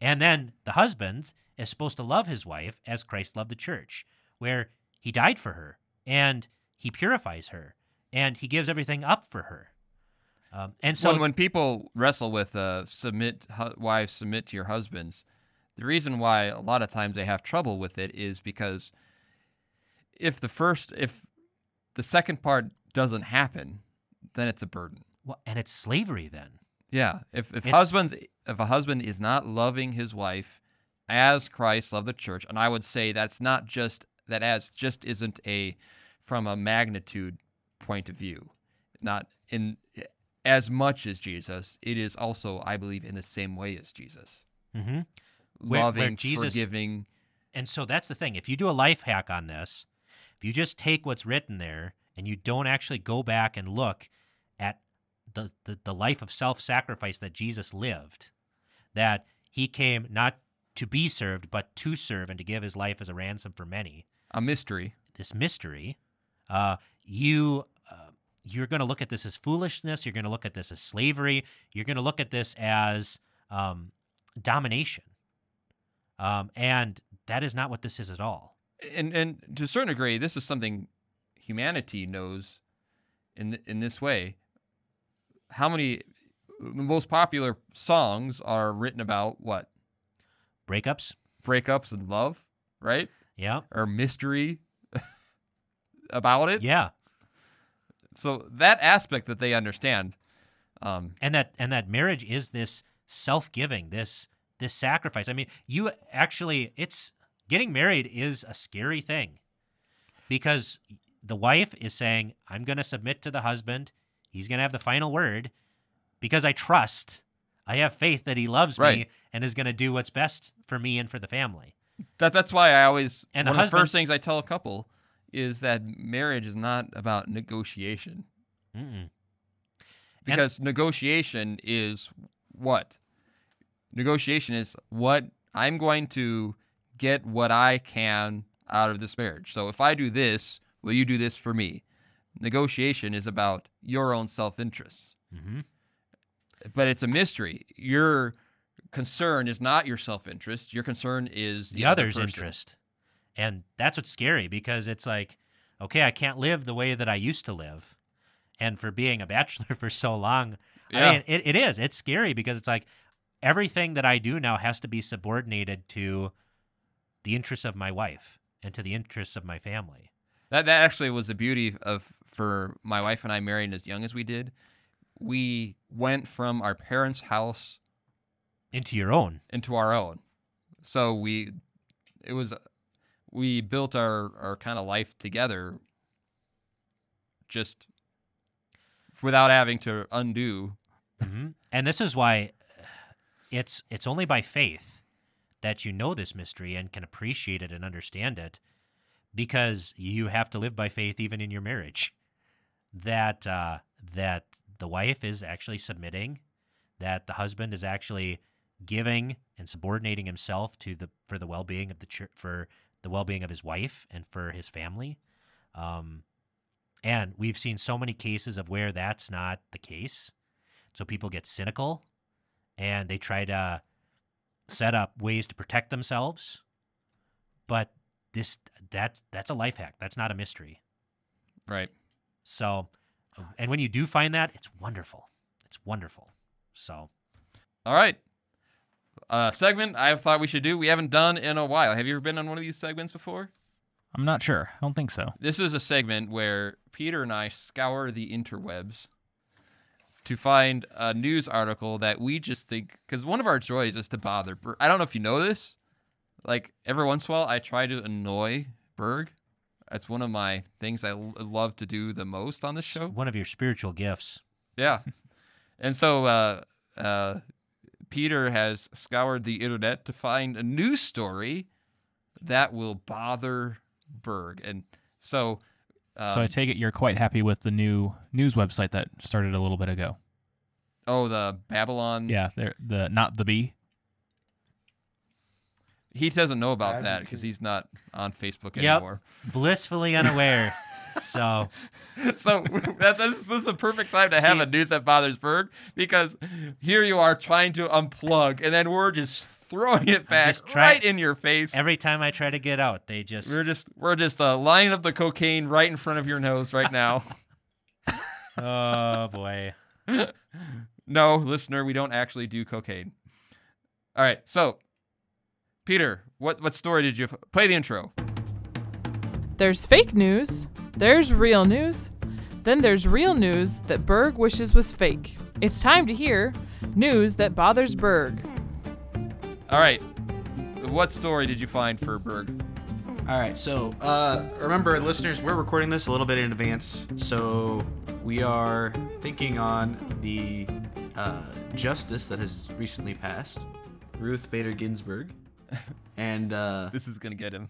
Speaker 3: And then the husband is supposed to love his wife as Christ loved the church, where he died for her and he purifies her and he gives everything up for her. Um, and so,
Speaker 2: when, when people wrestle with uh, submit hu- wives submit to your husbands, the reason why a lot of times they have trouble with it is because if the first if the second part doesn't happen, then it's a burden.
Speaker 3: Well, and it's slavery then.
Speaker 2: Yeah, if if
Speaker 3: It's-
Speaker 2: husbands if a husband is not loving his wife as Christ loved the church, and I would say that's not just that as just isn't a from a magnitude point of view, not in as much as Jesus. It is also, I believe, in the same way as Jesus.
Speaker 3: mm-hmm. Where- where
Speaker 2: loving,
Speaker 3: Jesus-
Speaker 2: forgiving.
Speaker 3: And so that's the thing. If you do a life hack on this, if you just take what's written there and you don't actually go back and look the, the, the life of self sacrifice that Jesus lived, that he came not to be served, but to serve and to give his life as a ransom for many,
Speaker 2: A mystery.
Speaker 3: this mystery, uh, you. Uh, you're going to look at this as foolishness. You're going to look at this as slavery. You're going to look at this as um, domination. Um, and that is not what this is at all.
Speaker 2: and and to a certain degree, this is something humanity knows in in this way. How many the most popular songs are written about what
Speaker 3: Breakups.
Speaker 2: breakups and love, right?
Speaker 3: Yeah.
Speaker 2: Or mystery about it.
Speaker 3: Yeah.
Speaker 2: So that aspect that they understand, um,
Speaker 3: And that and that marriage is this self-giving, this this sacrifice. I mean, you actually it's getting married is a scary thing. Because the wife is saying, "I'm going to submit to the husband. He's going to have the final word because I trust, I have faith that he loves me and is going to do what's best for me and for the family."
Speaker 2: that that's why I always
Speaker 3: And the
Speaker 2: one of the first things I tell a couple is that marriage is not about negotiation
Speaker 3: Mm-mm.
Speaker 2: because negotiation is what negotiation is what I'm going to get what I can out of this marriage. So if I do this, will you do this for me? Negotiation is about your own self-interests.
Speaker 3: Mhm.
Speaker 2: But it's a mystery. Your concern is not your self-interest. Your concern is the,
Speaker 3: the
Speaker 2: other
Speaker 3: other's interest. And that's what's scary because it's like, okay, I can't live the way that I used to live. And for being a bachelor for so long,
Speaker 2: Yeah.
Speaker 3: I mean, it, it is. It's scary because it's like everything that I do now has to be subordinated to the interests of my wife and to the interests of my family.
Speaker 2: That that actually was the beauty of for my wife and I marrying as young as we did. We went from our parents' house
Speaker 3: Into your own.
Speaker 2: into our own. So we it was we built our our kind of life together just without having to undo.
Speaker 3: hmm And this is why it's it's only by faith that you know this mystery and can appreciate it and understand it, because you have to live by faith even in your marriage. That uh, that the wife is actually submitting, that the husband is actually giving and subordinating himself to the for the well being of the church for the well being of his wife and for his family. Um, and we've seen so many cases of where that's not the case. So people get cynical and they try to set up ways to protect themselves. But this that that's a life hack. That's not a mystery.
Speaker 2: Right.
Speaker 3: So and when you do find that, it's wonderful. It's wonderful. So
Speaker 2: All right. Uh, segment I thought we should do. We haven't done in a while. Have you ever been on one of these segments before?
Speaker 4: I'm not sure. I don't think so.
Speaker 2: This is a segment where Peter and I scour the interwebs to find a news article that we just think because one of our joys is to bother. Ber- I don't know if you know this. Like every once in a while, I try to annoy Berg. That's one of my things I l- love to do the most on this show.
Speaker 3: one of your spiritual gifts.
Speaker 2: Yeah. And so uh, uh, Peter has scoured the internet to find a news story that will bother Berg. And so. Um,
Speaker 4: so I take it you're quite happy with the new news website that started a little bit ago.
Speaker 2: oh, the Babylon.
Speaker 4: Yeah, the not the bee.
Speaker 2: He doesn't know about that because
Speaker 5: seen-
Speaker 2: he's not on Facebook
Speaker 3: Yep.
Speaker 2: anymore.
Speaker 3: Blissfully unaware. so
Speaker 2: so that, this, this is a perfect time to have
Speaker 3: See-
Speaker 2: a news that bothers Berg because here you are trying to unplug and then we're just throwing it back
Speaker 3: just trying-
Speaker 2: right in your face.
Speaker 3: every time I try to get out, they just
Speaker 2: We're just we're just uh, lining up the cocaine right in front of your nose right now.
Speaker 3: Oh boy.
Speaker 2: no, listener, we don't actually do cocaine. All right, so Peter, what what story did you f- play the intro?
Speaker 6: There's fake news, there's real news, then there's real news that Berg wishes was fake. It's time to hear news that bothers Berg.
Speaker 2: All right, what story did you find for Berg?
Speaker 5: All right, so uh, remember, listeners, we're recording this a little bit in advance, so we are thinking on the uh, justice that has recently passed, Ruth Bader Ginsburg. And uh,
Speaker 2: This is gonna get him.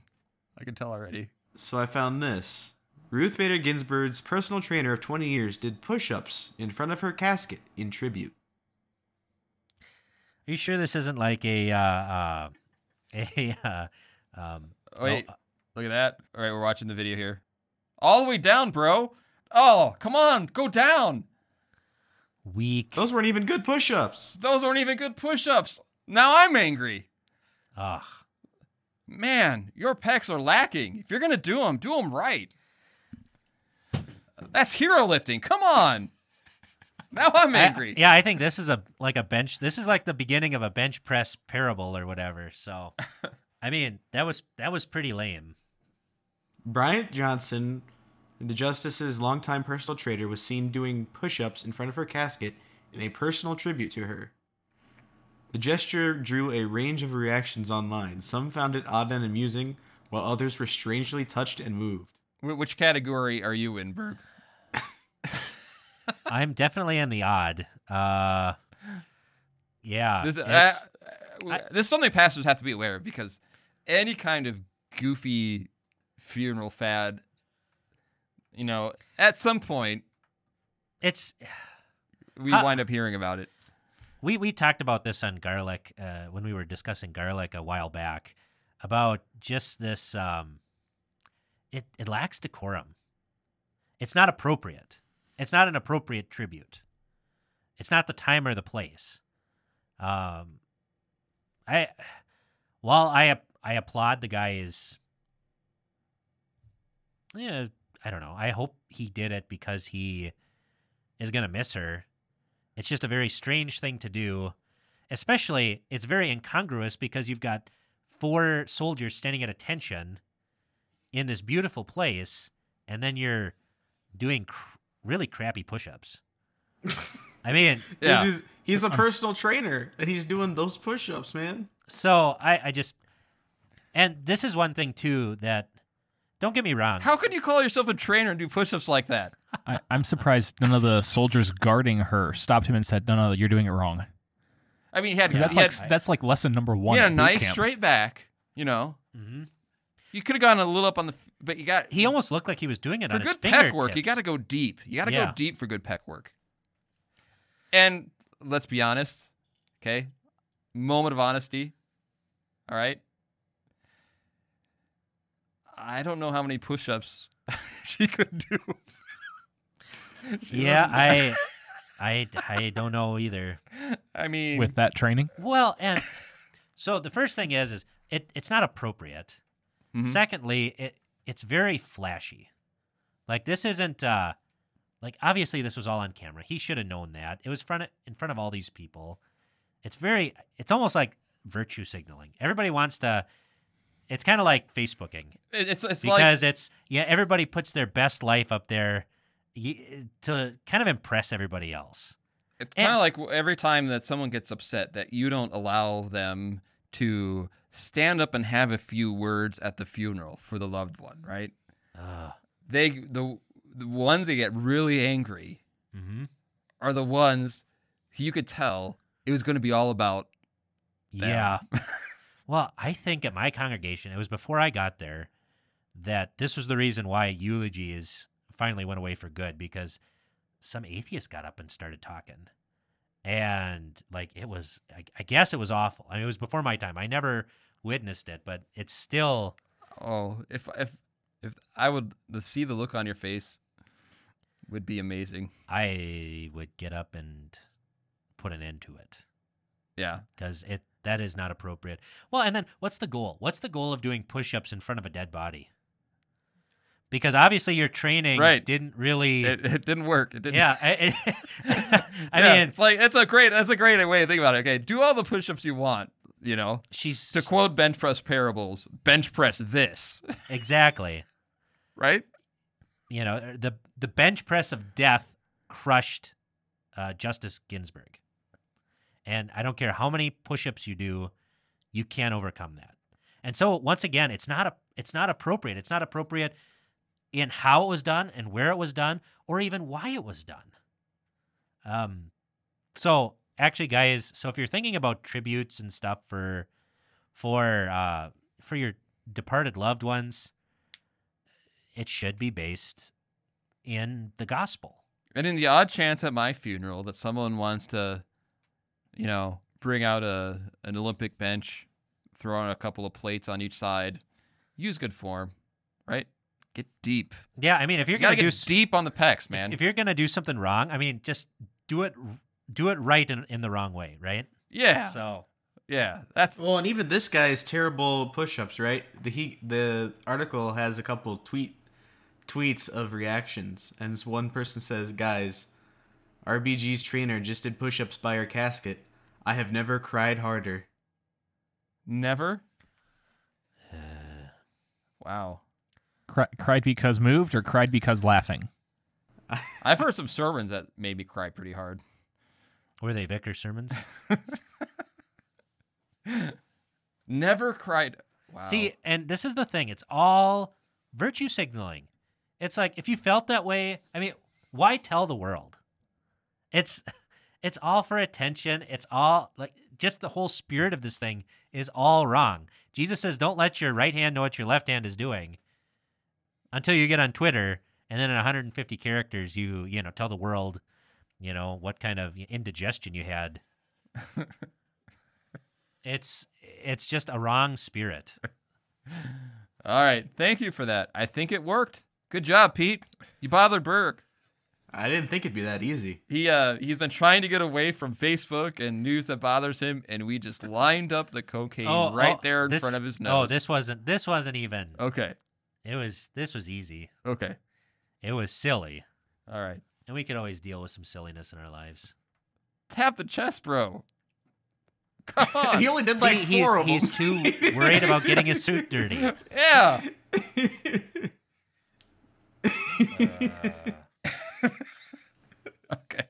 Speaker 2: I can tell already.
Speaker 5: so I found this. Ruth Bader Ginsburg's personal trainer of 20 years did push ups in front of her casket in tribute.
Speaker 3: Are you sure this isn't like a uh, uh, a uh, um,
Speaker 2: Oh, wait,
Speaker 3: oh,
Speaker 2: look at that. All right, we're watching the video here. All the way down, bro. Oh, come on, go down.
Speaker 3: weak?
Speaker 5: Those weren't even good push ups.
Speaker 2: Those weren't even good push-ups. Now I'm angry.
Speaker 3: Ugh.
Speaker 2: Man, your pecs are lacking. If you're gonna do them, do them right. That's hero lifting. Come on. Now I'm
Speaker 3: I-
Speaker 2: angry.
Speaker 3: yeah, I think this is a like a bench. This is like the beginning of a bench press parable or whatever. So, I mean, that was that was pretty lame.
Speaker 5: Bryant Johnson, the justice's longtime personal trainer, was seen doing push ups in front of her casket in a personal tribute to her. The gesture drew a range of reactions online. Some found it odd and amusing, while others were strangely touched and moved.
Speaker 2: Wh- Which category are you in, Berg?
Speaker 3: I'm definitely in the odd. Uh, yeah,
Speaker 2: This, uh, uh, this is something pastors have to be aware of because any kind of goofy funeral fad, you know, at some point
Speaker 3: it's
Speaker 2: we
Speaker 3: Huh.
Speaker 2: wind up hearing about it.
Speaker 3: We we talked about this on garlic uh, when we were discussing garlic a while back about just this um it it lacks decorum. It's not appropriate. It's not an appropriate tribute. It's not the time or the place. Um i while i i applaud the guy's yeah i don't know. I hope he did it because he is to miss her it's just a very strange thing to do. Especially, it's very incongruous because you've got four soldiers standing at attention in this beautiful place, and then you're doing cr- really crappy push ups. I mean,
Speaker 5: Dude,
Speaker 2: Yeah.
Speaker 5: he's, he's a personal trainer, and he's doing those push ups, man.
Speaker 3: so I, I just. And this is one thing, too, that. Don't get me wrong.
Speaker 2: How can you call yourself a trainer and do push-ups like that?
Speaker 4: I, I'm surprised none of the soldiers guarding her stopped him and said, "No, no, you're doing it wrong."
Speaker 2: I mean, he had,
Speaker 4: 'Cause that's
Speaker 2: he
Speaker 4: like
Speaker 2: had,
Speaker 4: that's like lesson number one.
Speaker 2: he had a nice
Speaker 4: camp.
Speaker 2: straight back. You know,
Speaker 3: hmm
Speaker 2: you could have gone a little up on the, but you got
Speaker 3: He almost looked like he was doing it
Speaker 2: for
Speaker 3: on his
Speaker 2: good pec work. You got to go deep. You got to
Speaker 3: Yeah.
Speaker 2: go deep for good pec work. And let's be honest, okay? Moment of honesty. All right. I don't know how many push-ups she could do.
Speaker 3: Yeah, I, I, I don't know either.
Speaker 2: I mean,
Speaker 4: with that training.
Speaker 3: Well, and so the first thing is, is it it's not appropriate.
Speaker 2: Mhm.
Speaker 3: Secondly, it it's very flashy. Like this isn't uh like obviously this was all on camera. He should have known that. It was front in front of all these people. It's very it's almost like virtue signaling. Everybody wants to it's kind of like Facebooking
Speaker 2: it- it's it's like
Speaker 3: because it's yeah, everybody puts their best life up there to kind of impress everybody else.
Speaker 2: It's kind of like every time that someone gets upset that you don't allow them to stand up and have a few words at the funeral for the loved one, right?
Speaker 3: Uh,
Speaker 2: They the the ones that get really angry
Speaker 3: hmm
Speaker 2: are the ones who you could tell it was going to be all about. them.
Speaker 3: Yeah. well, I think at my congregation, it was before I got there, that this was the reason why eulogy is finally went away for good because some atheist got up and started talking. And like it was, I, I guess it was awful. I mean, it was before my time. I never witnessed it, but it's still,
Speaker 2: Oh, if if if I would the, see the look on your face would be amazing.
Speaker 3: I would get up and put an end to it.
Speaker 2: Yeah.
Speaker 3: because it that is not appropriate. Well, and then what's the goal? What's the goal of doing push-ups in front of a dead body? Because obviously your training
Speaker 2: Right.
Speaker 3: didn't really.
Speaker 2: It, it didn't work. It didn't.
Speaker 3: yeah, I, I
Speaker 2: Yeah,
Speaker 3: mean,
Speaker 2: it's like it's a great that's a great way to think about it. Okay, do all the push-ups you want. You know,
Speaker 3: she's
Speaker 2: to quote bench press parables, bench press this,
Speaker 3: exactly.
Speaker 2: right?
Speaker 3: You know, the the bench press of death crushed uh, Justice Ginsburg, and I don't care how many push-ups you do, you can't overcome that. And so once again, it's not a it's not appropriate. It's not appropriate in how it was done and where it was done, or even why it was done. Um, so actually, guys, so if you're thinking about tributes and stuff for for uh, for your departed loved ones, it should be based in the gospel.
Speaker 2: And in the odd chance at my funeral that someone wants to, you know, bring out a an Olympic bench, throw on a couple of plates on each side, use good form, right? Get deep.
Speaker 3: Yeah, I mean, if you're
Speaker 2: You
Speaker 3: gonna do
Speaker 2: get
Speaker 3: s-
Speaker 2: deep on the pecs, man.
Speaker 3: if you're gonna do something wrong, I mean, just do it do it right in, in the wrong way, right?
Speaker 2: yeah,
Speaker 3: So
Speaker 2: yeah. That's
Speaker 5: Well, and even this guy's terrible push-ups, right? The he the article has a couple tweet tweets of reactions, and this one person says, "Guys, RBG's trainer just did push-ups by her casket. I have never cried harder."
Speaker 2: never. wow.
Speaker 4: Cri- cried because moved or cried because laughing?
Speaker 2: I've heard some sermons that made me cry pretty hard.
Speaker 3: were they vicar sermons?
Speaker 2: Never cried. Wow.
Speaker 3: See, and this is the thing. It's all virtue signaling. It's like if you felt that way, I mean, why tell the world? It's it's all for attention. It's all like just the whole spirit of this thing is all wrong. Jesus says, "Don't let your right hand know what your left hand is doing." Until you get on Twitter and then in 150 characters you, you know, tell the world, you know, what kind of indigestion you had. it's it's just a wrong spirit.
Speaker 2: All right. Thank you for that. I think it worked. Good job, Pete. You bothered Berg.
Speaker 5: I didn't think it'd be that easy.
Speaker 2: He uh he's been trying to get away from Facebook and news that bothers him, and we just lined up the cocaine right there in
Speaker 3: Oh, this-
Speaker 2: front of his nose.
Speaker 3: Oh, this wasn't this wasn't even.
Speaker 2: Okay.
Speaker 3: It was this was easy.
Speaker 2: Okay.
Speaker 3: It was silly,
Speaker 2: All right.
Speaker 3: and we could always deal with some silliness in our lives.
Speaker 2: Tap the chest, bro. Come on.
Speaker 5: he only did like
Speaker 3: See,
Speaker 5: four
Speaker 3: he's
Speaker 5: of them.
Speaker 3: he's too worried about getting his suit dirty.
Speaker 2: yeah. Okay.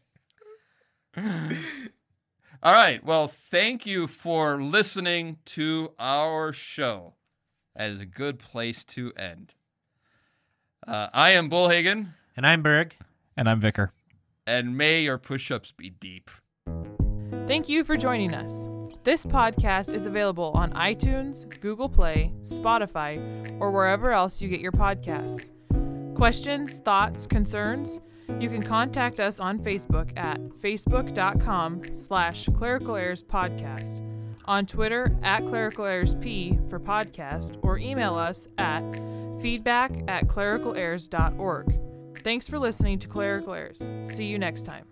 Speaker 2: All right. Well, thank you for listening to our show. That is a good place to end. Uh, I am Bullhagen,
Speaker 3: And I'm Berg.
Speaker 4: And I'm Vicar.
Speaker 2: and may your push ups be deep.
Speaker 6: Thank you for joining us. This podcast is available on iTunes, Google Play, Spotify, or wherever else you get your podcasts. Questions, thoughts, concerns? You can contact us on Facebook at facebook.com slash clerical podcast, on Twitter at clerical p for podcast, or email us at feedback at clericalerrors.org. Thanks for listening to Clerical Errors. See you next time.